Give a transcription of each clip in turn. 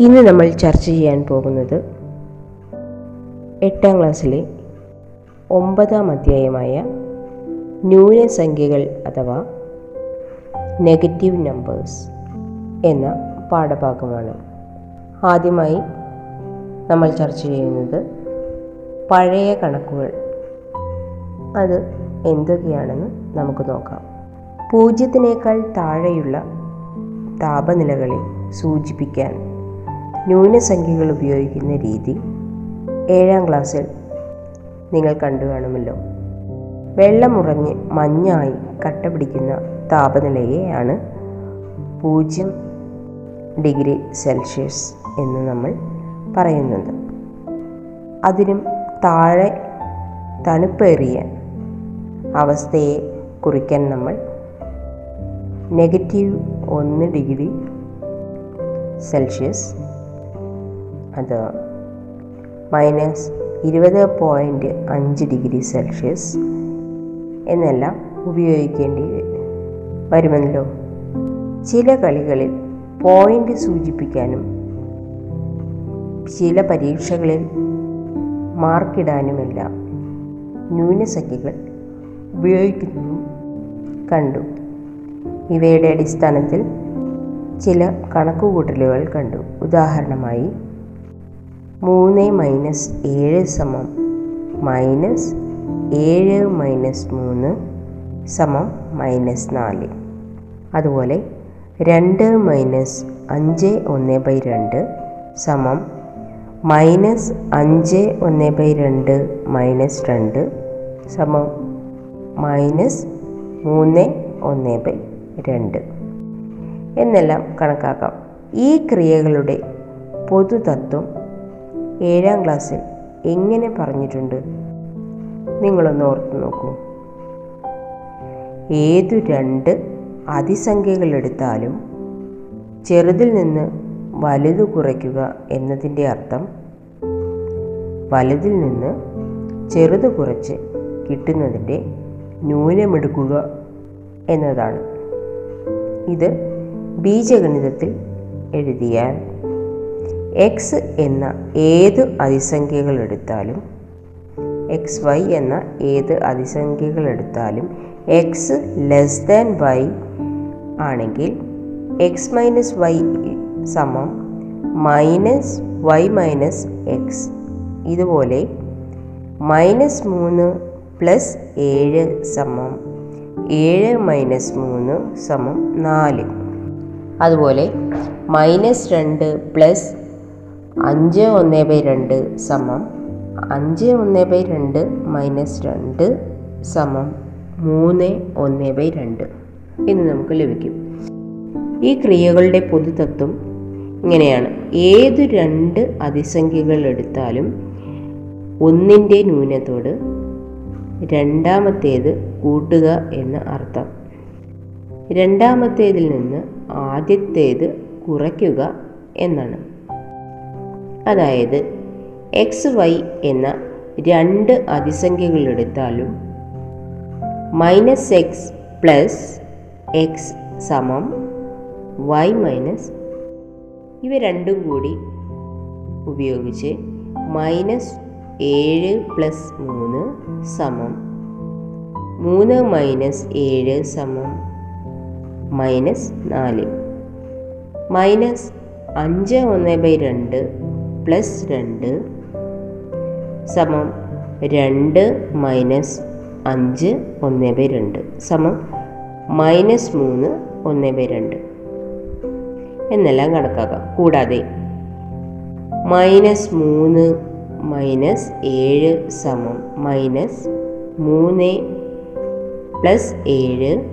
ഇന്ന് നമ്മൾ ചർച്ച ചെയ്യാൻ പോകുന്നത് എട്ടാം ക്ലാസ്സിലെ ഒമ്പതാം അധ്യായമായ ന്യൂനസംഖ്യകൾ അഥവാ നെഗറ്റീവ് നമ്പേഴ്സ് എന്ന പാഠഭാഗമാണ്. ആദ്യമായി നമ്മൾ ചർച്ച ചെയ്യുന്നത് പഴയ കണക്കുകൾ. അത് എന്തൊക്കെയാണെന്ന് നമുക്ക് നോക്കാം. പൂജ്യത്തിനേക്കാൾ താഴെയുള്ള താപനിലകളെ സൂചിപ്പിക്കാൻ ന്യൂനസംഖ്യകൾ ഉപയോഗിക്കുന്ന രീതി ഏഴാം ക്ലാസ്സിൽ നിങ്ങൾ കണ്ടു കാണുമല്ലോ. വെള്ളമുറഞ്ഞ് മഞ്ഞായി കട്ട പിടിക്കുന്ന താപനിലയെയാണ് പൂജ്യം ഡിഗ്രി സെൽഷ്യസ് എന്ന് നമ്മൾ പറയുന്നത്. അതിനും താഴെ തണുപ്പേറിയ അവസ്ഥയെ കുറിക്കാൻ നമ്മൾ നെഗറ്റീവ് ഒന്ന് ഡിഗ്രി സെൽഷ്യസ് അത് മൈനസ് ഇരുപത് പോയിന്റ് അഞ്ച് ഡിഗ്രി സെൽഷ്യസ് എന്നെല്ലാം ഉപയോഗിക്കേണ്ടി വരുമല്ലോ ചില കളികളിൽ പോയിന്റ് സൂചിപ്പിക്കാനും ചില പരീക്ഷകളിൽ മാർക്കിടാനുമെല്ലാം ന്യൂനസംഖ്യകൾ ഉപയോഗിക്കുന്നു. കണ്ടു. ഇവയുടെ അടിസ്ഥാനത്തിൽ ചില കണക്കുകൂട്ടലുകൾ കണ്ടു. ഉദാഹരണമായി മൂന്ന് മൈനസ് ഏഴ് സമം മൈനസ് ഏഴ് മൈനസ് മൂന്ന് സമം മൈനസ് നാല്. അതുപോലെ രണ്ട് മൈനസ് അഞ്ച് ഒന്ന് ബൈ രണ്ട് സമം മൈനസ് അഞ്ച് ഒന്ന് ബൈ രണ്ട് മൈനസ് രണ്ട് സമം മൈനസ് മൂന്ന് ഒന്ന് ബൈ രണ്ട്. എന്നെല്ലാം കണക്കാക്കാം. ഈ ക്രിയകളുടെ പൊതുതത്വം ഏഴാം ക്ലാസ്സിൽ എങ്ങനെ പറഞ്ഞിട്ടുണ്ട്? നിങ്ങളൊന്ന് ഓർത്തു നോക്കൂ. ഏതു രണ്ട് അതിസംഖ്യകൾ എടുത്താലും ചെറുതിൽ നിന്ന് വലുത് കുറയ്ക്കുക എന്നതിന്റെ അർത്ഥം വലുതിൽ നിന്ന് ചെറുത് കുറച്ച് കിട്ടുന്നതിന്റെ ന്യൂനമെടുക്കുക എന്നതാണ്. ഇത് ബീജഗണിതത്തിൽ എഴുതിയാൽ എക്സ് എന്ന ഏത് അതിസംഖ്യകൾ എടുത്താലും എക്സ് വൈ എന്ന ഏത് അതിസംഖ്യകൾ എടുത്താലും എക്സ് ലെസ് ദാൻ വൈ ആണെങ്കിൽ എക്സ് മൈനസ് വൈ സമം മൈനസ് വൈ മൈനസ് എക്സ് ഇതുപോലെ മൈനസ് മൂന്ന് പ്ലസ് ഏഴ് സമം ഏഴ് മൈനസ് മൂന്ന് സമം നാല്. അതുപോലെ മൈനസ് രണ്ട് പ്ലസ് അഞ്ച് ഒന്ന് ബൈ രണ്ട് സമം അഞ്ച് ഒന്ന് ബൈ രണ്ട് മൈനസ് രണ്ട് സമം മൂന്ന് ഒന്ന് ബൈ രണ്ട് എന്ന് നമുക്ക് ലഭിക്കും. ഈ ക്രിയകളുടെ പൊതുതത്വം ഇങ്ങനെയാണ്. ഏത് രണ്ട് അതിസംഖ്യകൾ എടുത്താലും ഒന്നിന്റെ ന്യൂനത്തോട് രണ്ടാമത്തേത് കൂട്ടുക എന്ന് അർത്ഥം. രണ്ടാമത്തേതിൽ നിന്ന് ആദ്യത്തേത് കുറയ്ക്കുക എന്നാണ്. അതായത് എക്സ് വൈ എന്ന രണ്ട് അതിസംഖ്യകൾ എടുത്താലും മൈനസ് എക്സ് പ്ലസ് എക്സ് സമം വൈ മൈനസ് ഇവ രണ്ടും കൂടി ഉപയോഗിച്ച് മൈനസ് ഏഴ് പ്ലസ് മൂന്ന് സമം മൂന്ന് മൈനസ് ഏഴ് സമം മൈനസ് നാല്. മൈനസ് അഞ്ച് ഒന്ന് ബൈ രണ്ട് പ്ലസ് രണ്ട് സമം രണ്ട് മൈനസ് അഞ്ച് ഒന്ന് ബൈ രണ്ട്. സമം മൈനസ് മൂന്ന് ഒന്ന് ബൈ രണ്ട്. എന്നെല്ലാം കണക്കാക്കാം. കൂടാതെ മൈനസ് മൂന്ന് മൈനസ് ഏഴ് സമം മൈനസ് മൂന്ന് പ്ലസ് ഏഴ്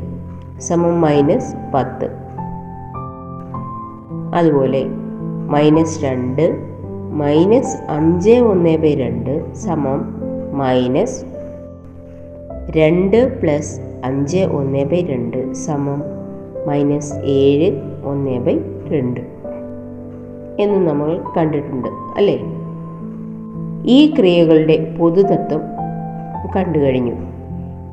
സമം മൈനസ് പത്ത്. അതുപോലെ മൈനസ് രണ്ട് മൈനസ് അഞ്ച് ഒന്ന് ബൈ രണ്ട് സമം മൈനസ് രണ്ട് പ്ലസ് അഞ്ച് ഒന്ന് ബൈ രണ്ട് സമം മൈനസ് ഏഴ് ഒന്ന് ബൈ രണ്ട്. എന്ന് നമ്മൾ കണ്ടിട്ടുണ്ട് അല്ലേ? ഈ ക്രിയകളുടെ പൊതുതത്വം കണ്ടു കഴിഞ്ഞു.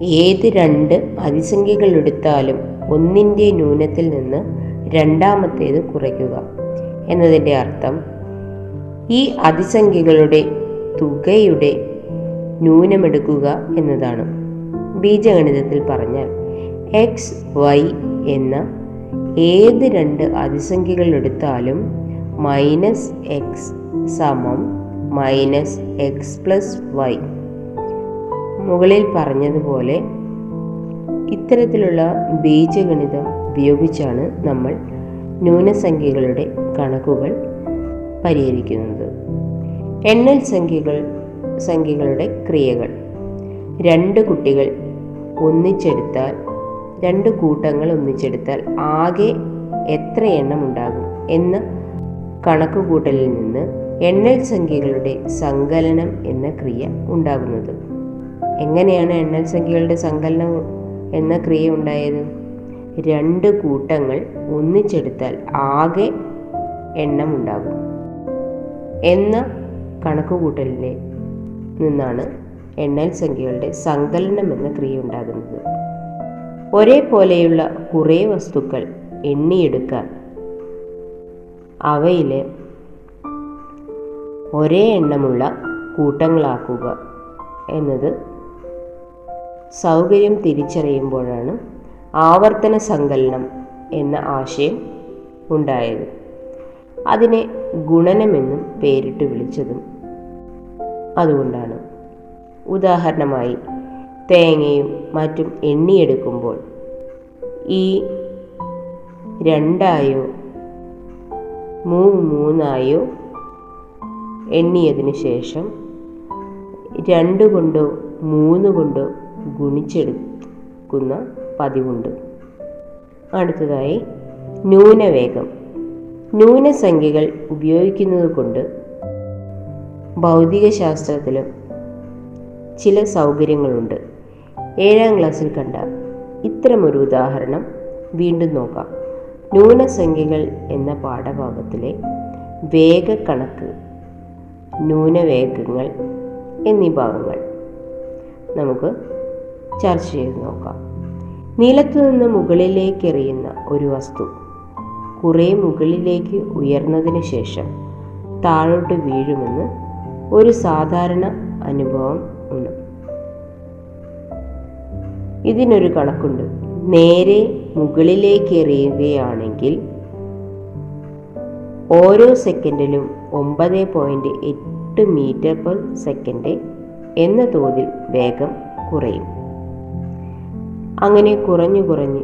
ഏത് രണ്ട് അതിസംഖ്യകൾ എടുത്താലും ഒന്നിന്റെ ന്യൂനത്തിൽ നിന്ന് രണ്ടാമത്തേത് കുറയ്ക്കുക എന്നതിന്റെ അർത്ഥം ഈ അതിസംഖ്യകളുടെ തുകയുടെ ന്യൂനമെടുക്കുക എന്നതാണ്. ബീജഗണിതത്തിൽ പറഞ്ഞാൽ എക്സ് വൈ എന്ന ഏത് രണ്ട് അതിസംഖ്യകൾ എടുത്താലും മൈനസ് എക്സ് സമം മൈനസ് എക്സ് പ്ലസ് വൈ മുകളിൽ പറഞ്ഞതുപോലെ ഇത്തരത്തിലുള്ള ബീജഗണിതം ഉപയോഗിച്ചാണ് നമ്മൾ ന്യൂനസംഖ്യകളുടെ കണക്കുകൾ പരിഹരിക്കുന്നത്. എണ്ണൽ സംഖ്യകൾ സംഖ്യകളുടെ ക്രിയകൾ. രണ്ട് കുട്ടികൾ ഒന്നിച്ചെടുത്താൽ രണ്ട് കൂട്ടങ്ങൾ ഒന്നിച്ചെടുത്താൽ ആകെ എത്ര എണ്ണം ഉണ്ടാകും എന്ന കണക്കുകൂട്ടലിൽ നിന്ന് എണ്ണൽ സംഖ്യകളുടെ സങ്കലനം എന്ന ക്രിയ ഉണ്ടാകുന്നത്. എങ്ങനെയാണ് എണ്ണൽ സംഖ്യകളുടെ സങ്കലനം എന്ന ക്രിയ ഉണ്ടായത്? രണ്ട് കൂട്ടങ്ങൾ ഒന്നിച്ചെടുത്താൽ ആകെ എണ്ണം ഉണ്ടാകും. എന്ന കണക്കുകൂട്ടലിനെ നിന്നാണ് എണ്ണൽ സംഖ്യകളുടെ സങ്കലനം എന്ന ക്രിയ ഉണ്ടാകുന്നത്. ഒരേപോലെയുള്ള കുറേ വസ്തുക്കൾ എണ്ണിയെടുക്കാൻ അവയിലെ ഒരേ എണ്ണമുള്ള കൂട്ടങ്ങളാക്കുക എന്നത് സൗകര്യം തിരിച്ചറിയുമ്പോഴാണ് ആവർത്തന സങ്കലനം എന്ന ആശയം ഉണ്ടായത്. അതിനെ ഗുണനമെന്നും പേരിട്ട് വിളിച്ചതും അതുകൊണ്ടാണ്. ഉദാഹരണമായി തേങ്ങയും മറ്റും എണ്ണിയെടുക്കുമ്പോൾ ഈ രണ്ടായോ മൂ മൂന്നായോ എണ്ണിയതിന് ശേഷം രണ്ട് കൊണ്ടോ മൂന്ന് കൊണ്ടോ ഗുണിച്ചെടുക്കുന്ന പതിവുണ്ട്. അടുത്തതായി ന്യൂനവേഗം. ന്യൂനസംഖ്യകൾ ഉപയോഗിക്കുന്നത് കൊണ്ട് ഭൗതികശാസ്ത്രത്തിലും ചില സൗകര്യങ്ങളുണ്ട്. ഏഴാം ക്ലാസ്സിൽ കണ്ട ഇത്തരമൊരു ഉദാഹരണം വീണ്ടും നോക്കാം. ന്യൂനസംഖ്യകൾ എന്ന പാഠഭാഗത്തിലെ വേഗക്കണക്ക് ന്യൂനവേഗങ്ങൾ എന്നീ ഭാഗങ്ങൾ നമുക്ക് ചർച്ച ചെയ്ത് നോക്കാം. നിലത്തു നിന്ന് മുകളിലേക്ക് എറിയുന്ന ഒരു വസ്തു കുറേ മുകളിലേക്ക് ഉയർന്നതിന് ശേഷം താഴോട്ട് വീഴുമെന്ന് ഒരു സാധാരണ അനുഭവം ഉണ്ട്. ഇതിനൊരു കണക്കുണ്ട്. നേരെ മുകളിലേക്ക് എറിയുകയാണെങ്കിൽ ഓരോ സെക്കൻഡിലും ഒമ്പത് പോയിന്റ് എട്ട് മീറ്റർ പെർ സെക്കൻഡ് എന്ന തോതിൽ വേഗം കുറയും. അങ്ങനെ കുറഞ്ഞു കുറഞ്ഞ്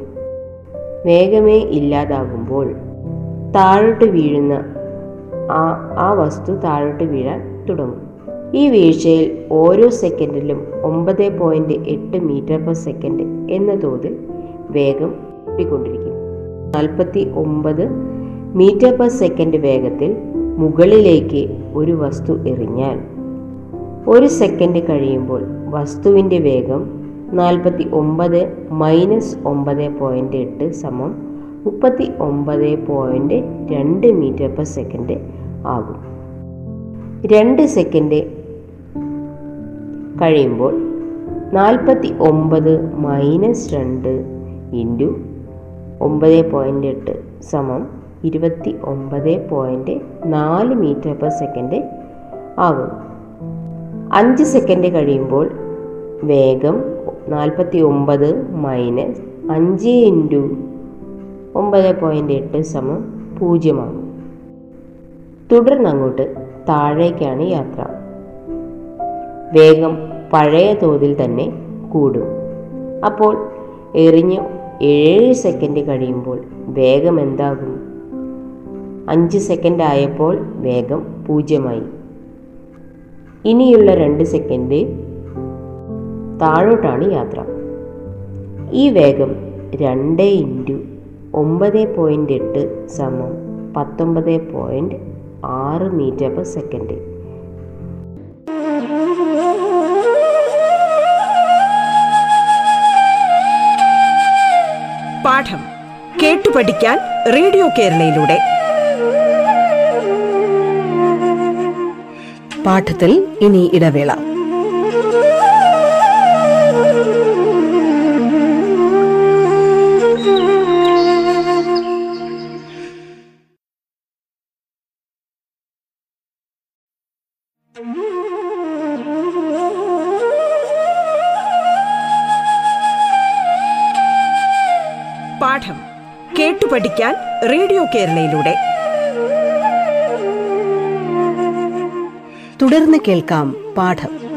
വേഗമേ ഇല്ലാതാകുമ്പോൾ താഴോട്ട് വീഴുന്ന ആ ആ വസ്തു താഴോട്ട് വീഴാൻ തുടങ്ങും. ഈ വീഴ്ചയിൽ ഓരോ സെക്കൻഡിലും ഒമ്പത് പോയിന്റ് എട്ട് മീറ്റർ പെർ സെക്കൻഡ് എന്ന തോതിൽ വേഗം കൂട്ടിക്കൊണ്ടിരിക്കും നാൽപ്പത്തി ഒമ്പത് മീറ്റർ പെർ സെക്കൻഡ് വേഗത്തിൽ മുകളിലേക്ക് ഒരു വസ്തു എറിഞ്ഞാൽ ഒരു സെക്കൻഡ് കഴിയുമ്പോൾ വസ്തുവിന്റെ വേഗം നാൽപ്പത്തി ഒമ്പത് മൈനസ് ഒമ്പത് പോയിന്റ് എട്ട് സമം മുപ്പത്തി ഒമ്പത് പോയിന്റ് രണ്ട് മീറ്റർ പെർ സെക്കൻഡ് ആകും. രണ്ട് സെക്കൻഡ് കഴിയുമ്പോൾ നാൽപ്പത്തി ഒമ്പത് മൈനസ് രണ്ട് ഇന്റു ഒമ്പത് പോയിന്റ് എട്ട് സമം ഇരുപത്തി ഒമ്പത് പോയിന്റ് നാല് മീറ്റർ പെർ സെക്കൻഡ് ആകും. അഞ്ച് സെക്കൻഡ് കഴിയുമ്പോൾ വേഗം നാൽപ്പത്തി ഒമ്പത് മൈനസ് അഞ്ച് ഇന്റു ഒമ്പത് പോയിന്റ് എട്ട് സമം പൂജ്യമാകും. തുടർന്നങ്ങോട്ട് താഴേക്കാണ് യാത്ര. വേഗം പഴയ തോതിൽ തന്നെ കൂടും. അപ്പോൾ എറിഞ്ഞ് ഏഴ് സെക്കൻഡ് കഴിയുമ്പോൾ വേഗം എന്താകും? അഞ്ച് സെക്കൻഡ് ആയപ്പോൾ വേഗം പൂജ്യമായി. ഇനിയുള്ള രണ്ട് സെക്കൻഡ് താഴോട്ടാണ് യാത്ര. ഈ വേഗം രണ്ട് ഇന്റു ഒമ്പത് പോയിന്റ് എട്ട് സമം പത്തൊമ്പത് പോയിന്റ് ആറ് മീറ്റർ പെർ സെക്കൻഡ് പാഠം കേട്ടു പഠിക്കാൻ റേഡിയോ കേരളയിലൂടെ. പാഠത്തിൽ ഇനി ഇടവേള. പാഠം കേട്ടു പഠിക്കാൻ റേഡിയോ കേരളയിലൂടെ. തുടർന്ന് കേൾക്കാം പാഠം.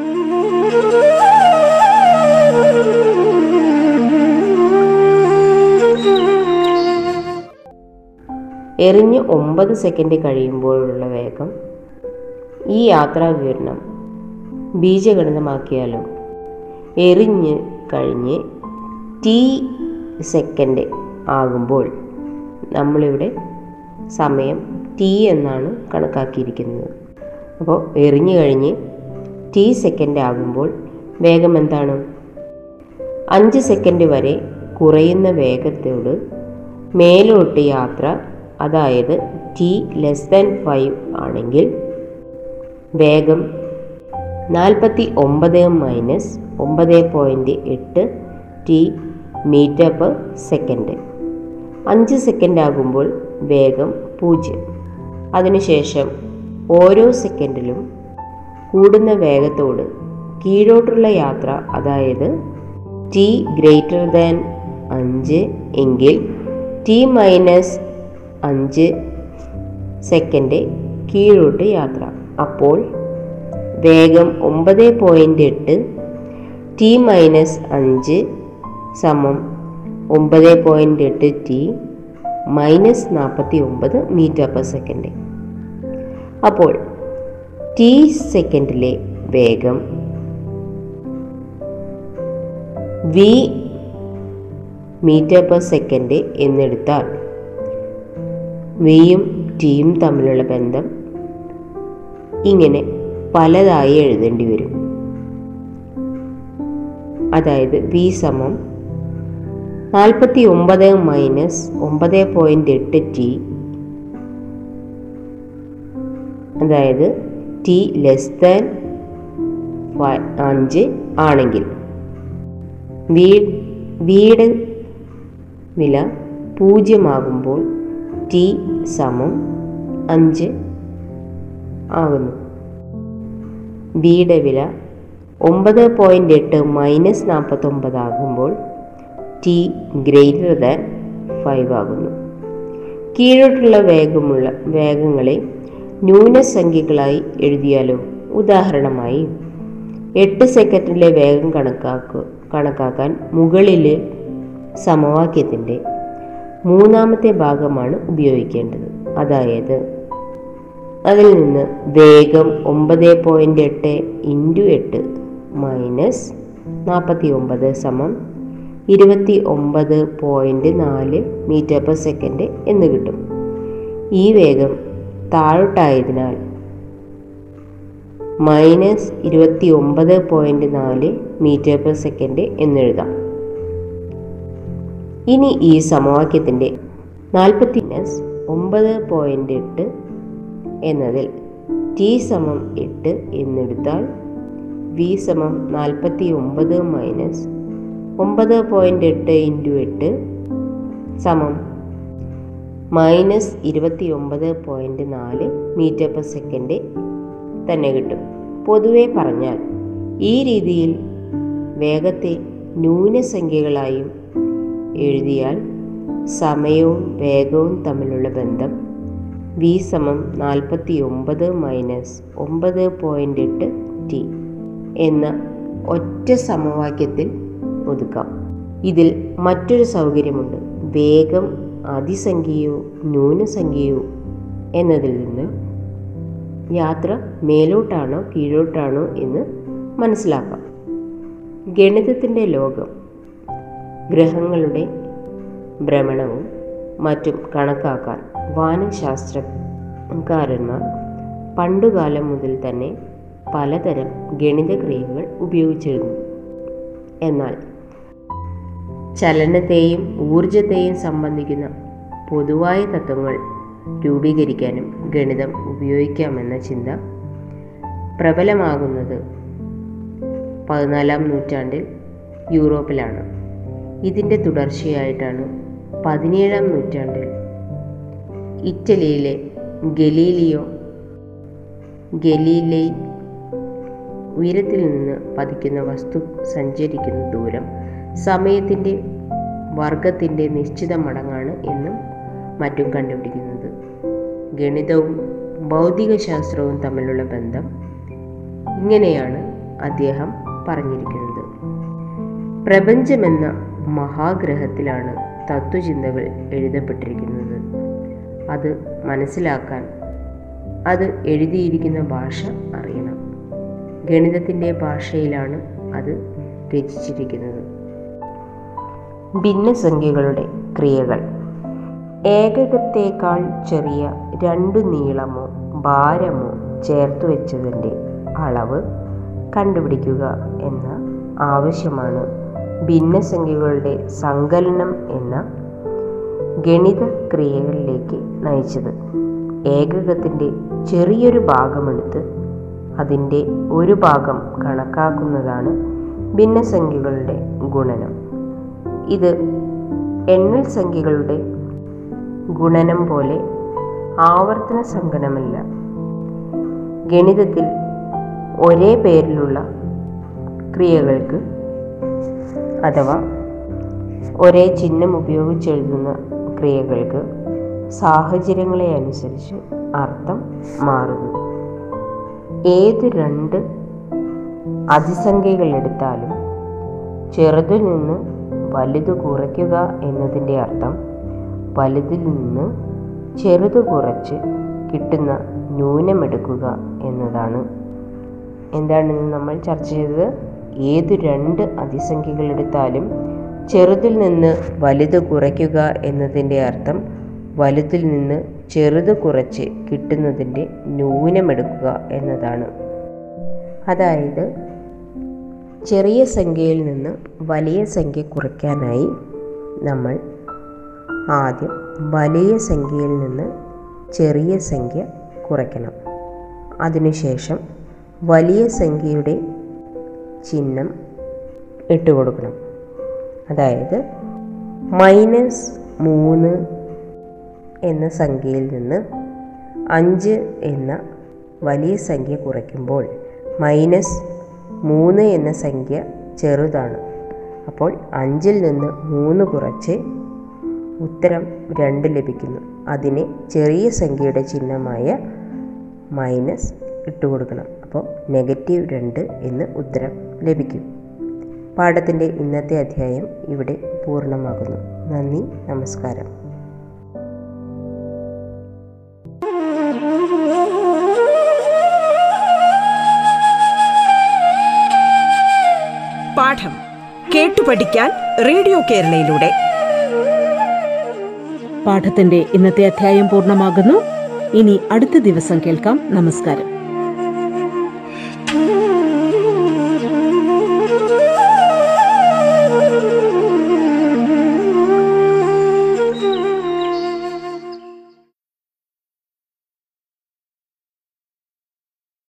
എറിഞ്ഞ് ഒമ്പത് സെക്കൻഡ് കഴിയുമ്പോഴുള്ള വേഗം ഈ യാത്രാ വിവരണം ബീജഗണിതമാക്കിയാലോ എറിഞ്ഞ് കഴിഞ്ഞ് ടി സെക്കൻഡ് ആകുമ്പോൾ നമ്മളിവിടെ സമയം ടി എന്നാണ് കണക്കാക്കിയിരിക്കുന്നത്. അപ്പോൾ എറിഞ്ഞു കഴിഞ്ഞ് ടി സെക്കൻഡ് ആകുമ്പോൾ വേഗം എന്താണ്? അഞ്ച് സെക്കൻഡ് വരെ കുറയുന്ന വേഗത്തോട് മേലോട്ട് യാത്ര അതായത് ടി ലെസ് ദാൻ ഫൈവ് ആണെങ്കിൽ വേഗം നാൽപ്പത്തി ഒമ്പത് മൈനസ് ഒമ്പത് പോയിന്റ് എട്ട് ടി മീറ്റർ പെർ സെക്കൻഡ്. അഞ്ച് സെക്കൻഡ് ആകുമ്പോൾ വേഗം പൂജ്യം. അതിനുശേഷം ഓരോ സെക്കൻഡിലും കൂടുന്ന വേഗത്തോട് കീഴോട്ടുള്ള യാത്ര അതായത് ടി ഗ്രേറ്റർ ദാൻ അഞ്ച് എങ്കിൽ ടി മൈനസ് അഞ്ച് സെക്കൻഡ് കീഴോട്ട് യാത്ര. അപ്പോൾ വേഗം ഒമ്പത് പോയിന്റ് എട്ട് ടി മൈനസ് അഞ്ച് സമം ഒമ്പത് പോയിന്റ് എട്ട് ടി മൈനസ് നാൽപ്പത്തി ഒമ്പത് മീറ്റർ പെർ സെക്കൻഡ് അപ്പോൾ ടി സെക്കൻഡിലെ വേഗം വി മീറ്റർ പെർ സെക്കൻഡ് എന്നെടുത്താൽ വിയും ടിയും തമ്മിലുള്ള ബന്ധം ഇങ്ങനെ പലതായി എഴുതേണ്ടി വരും. അതായത് വി സമം നാൽപ്പത്തി ഒമ്പത് മൈനസ് ഒമ്പത് പോയിന്റ് എട്ട് ടി അതായത് ടി ലെസ് ദാൻ അഞ്ച് ആണെങ്കിൽ വീട് വില പൂജ്യമാകുമ്പോൾ ടി സമം അഞ്ച് ആകുന്നു. ബിയുടെ വില ഒമ്പത് പോയിന്റ് എട്ട് മൈനസ് നാൽപ്പത്തൊമ്പത് ആകുമ്പോൾ ടി ഗ്രേറ്റർ ദാൻ ഫൈവ് ആകുന്നു. കീഴോട്ടുള്ള വേഗമുള്ള വേഗങ്ങളെ ന്യൂനസംഖ്യകളായി എഴുതിയാലോ? ഉദാഹരണമായി എട്ട് സെക്കൻഡിലെ വേഗം കണക്കാക്കുക കണക്കാക്കാൻ മുകളിലെ സമവാക്യത്തിന്റെ മൂന്നാമത്തെ ഭാഗമാണ് ഉപയോഗിക്കേണ്ടത്. അതായത് അതിൽ നിന്ന് വേഗം ഒമ്പത് പോയിന്റ് എട്ട് ഇന്റു എട്ട് മൈനസ് നാൽപ്പത്തി ഒമ്പത് സമം ഇരുപത്തി ഒമ്പത് പോയിന്റ് നാല് മീറ്റർ പെർ സെക്കൻഡ് എന്ന് കിട്ടും. ഈ വേഗം താഴോട്ടായതിനാൽ മൈനസ് ഇരുപത്തി ഒമ്പത് പോയിന്റ് നാല് മീറ്റർ പെർ സെക്കൻഡ് എന്നെഴുതാം ഇനി ഈ സമവാക്യത്തിന്റെ നാൽപ്പത്തി ഒമ്പത് പോയിന്റ് എട്ട് എന്നതിൽ ടി സമം എട്ട് എന്നെടുത്താൽ വി സമം നാൽപ്പത്തി ഒമ്പത് മൈനസ് ഒമ്പത് പോയിന്റ് എട്ട് ഇന്റു എട്ട് സമം മൈനസ് ഇരുപത്തി ഒമ്പത് പോയിന്റ് നാല് മീറ്റർ പെർ സെക്കൻഡ് തന്നെ കിട്ടും. പൊതുവെ പറഞ്ഞാൽ ഈ രീതിയിൽ വേഗത്തെ ന്യൂനസംഖ്യകളായും എഴുതിയാൽ സമയവും വേഗവും തമ്മിലുള്ള ബന്ധം വി സമം നാൽപ്പത്തി ഒമ്പത് മൈനസ് ഒമ്പത് പോയിന്റ് എട്ട് ടി എന്ന ഒറ്റ സമവാക്യത്തിൽ ഒതുക്കാം. ഇതിൽ മറ്റൊരു സൗകര്യമുണ്ട്. വേഗം അതിസംഖ്യയോ ന്യൂനസംഖ്യയോ എന്നതിൽ നിന്ന് യാത്ര മേലോട്ടാണോ കീഴോട്ടാണോ എന്ന് മനസ്സിലാക്കാം. ഗണിതത്തിന്റെ ലോകം ഗ്രഹങ്ങളുടെ ഭ്രമണവും മറ്റും കണക്കാക്കാൻ വാനശാസ്ത്രകാരന്മാർ പണ്ടുകാലം മുതൽ തന്നെ പലതരം ഗണിതക്രിയകൾ ഉപയോഗിച്ചിരുന്നു. എന്നാൽ ചലനത്തെയും ഊർജത്തെയും സംബന്ധിക്കുന്ന പൊതുവായ തത്വങ്ങൾ രൂപീകരിക്കാനും ഗണിതം ഉപയോഗിക്കാമെന്ന ചിന്ത പ്രബലമാകുന്നത് പതിനാലാം നൂറ്റാണ്ടിൽ യൂറോപ്പിലാണ്. ഇതിന്റെ തുടർച്ചയായിട്ടാണ് പതിനേഴാം നൂറ്റാണ്ടിൽ ഇറ്റലിയിലെ ഗലീലിയോ ഗലീലൈ ഉയരത്തിൽ നിന്ന് പതിക്കുന്ന വസ്തു സഞ്ചരിക്കുന്ന ദൂരം സമയത്തിന്റെ വർഗത്തിന്റെ നിശ്ചിത മടങ്ങാണ് എന്നും മറ്റും കണ്ടുപിടിക്കുന്നത്. ഗണിതവും ഭൗതികശാസ്ത്രവും തമ്മിലുള്ള ബന്ധം ഇങ്ങനെയാണ് അദ്ദേഹം പറഞ്ഞിരിക്കുന്നത്. പ്രപഞ്ചമെന്ന മഹാഗ്രഹത്തിലാണ് തത്വചിന്തകൾ എഴുതപ്പെട്ടിരിക്കുന്നത്. അത് മനസ്സിലാക്കാൻ അത് എഴുതിയിരിക്കുന്ന ഭാഷ അറിയണം. ഗണിതത്തിന്റെ ഭാഷയിലാണ് അത് രചിച്ചിരിക്കുന്നത്. ഭിന്നസംഖ്യകളുടെ ക്രിയകൾ. ഏകകത്തേക്കാൾ ചെറിയ രണ്ട് നീളമോ ഭാരമോ ചേർത്ത് വെച്ചതിന്റെ അളവ് കണ്ടുപിടിക്കുക എന്ന ആവശ്യമാണ് ഭിന്നസംഖ്യകളുടെ സങ്കലനം എന്ന ഗണിത ക്രിയകളിലേക്ക് നയിച്ചത്. ഏകകത്തിന്റെ ചെറിയൊരു ഭാഗമെടുത്ത് അതിന്റെ ഒരു ഭാഗം കണക്കാക്കുന്നതാണ് ഭിന്നസംഖ്യകളുടെ ഗുണനം. ഇത് എണ്ണൽ സംഖ്യകളുടെ ഗുണനം പോലെ ആവർത്തന സംഗമമല്ല ഗണിതത്തിൽ ഒരേ പേരിലുള്ള ക്രിയകൾക്ക് അഥവാ ഒരേ ചിഹ്നം ഉപയോഗിച്ചെഴുതുന്ന ക്രിയകൾക്ക് സാഹചര്യങ്ങളെ അനുസരിച്ച് അർത്ഥം മാറുന്നു. ഏത് രണ്ട് അതിസംഖ്യകൾ എടുത്താലും ചെറുതിൽ നിന്ന് വലുത് കുറയ്ക്കുക എന്നതിന്റെ അർത്ഥം വലുതിൽ നിന്ന് ചെറുത് കുറച്ച് കിട്ടുന്ന ന്യൂനമെടുക്കുക എന്നതാണ്. എന്താണ് നമ്മൾ ചർച്ച ചെയ്തത്? ഏത് രണ്ട് അതിസംഖ്യകൾ എടുത്താലും ചെറുതിൽ നിന്ന് വലുത് കുറയ്ക്കുക എന്നതിന്റെ അർത്ഥം വലുതിൽ നിന്ന് ചെറുത് കുറച്ച് കിട്ടുന്നതിന്റെ ന്യൂനമെടുക്കുക എന്നതാണ്. അതായത് ചെറിയ സംഖ്യയിൽ നിന്ന് വലിയ സംഖ്യ കുറയ്ക്കാനായി നമ്മൾ ആദ്യം വലിയ സംഖ്യയിൽ നിന്ന് ചെറിയ സംഖ്യ കുറയ്ക്കണം. അതിനുശേഷം വലിയ സംഖ്യയുടെ ചിഹ്നം ഇട്ട് കൊടുക്കണം അതായത് മൈനസ് മൂന്ന് എന്ന സംഖ്യയിൽ നിന്ന് അഞ്ച് എന്ന വലിയ സംഖ്യ കുറയ്ക്കുമ്പോൾ മൈനസ് മൂന്ന് എന്ന സംഖ്യ ചെറുതാണ്. അപ്പോൾ അഞ്ചിൽ നിന്ന് മൂന്ന് കുറച്ച് ഉത്തരം രണ്ട് ലഭിക്കുന്നു. അതിനെ ചെറിയ സംഖ്യയുടെ ചിഹ്നമായ മൈനസ് ഇട്ട് കൊടുക്കണം അപ്പോൾ നെഗറ്റീവ് രണ്ട് എന്ന് ഉത്തരം ലഭിക്കും. പാഠത്തിന്റെ ഇന്നത്തെ അധ്യായം ഇവിടെ പൂർണമാകുന്നു. നന്ദി നമസ്കാരം. പാഠം കേട്ടു പഠിക്കാൻ റേഡിയോ കേരളയിലൂടെ. പാഠത്തിന്റെ ഇന്നത്തെ അധ്യായം പൂർണമാകുന്നു. ഇനി അടുത്ത ദിവസം കേൾക്കാം. നമസ്കാരം.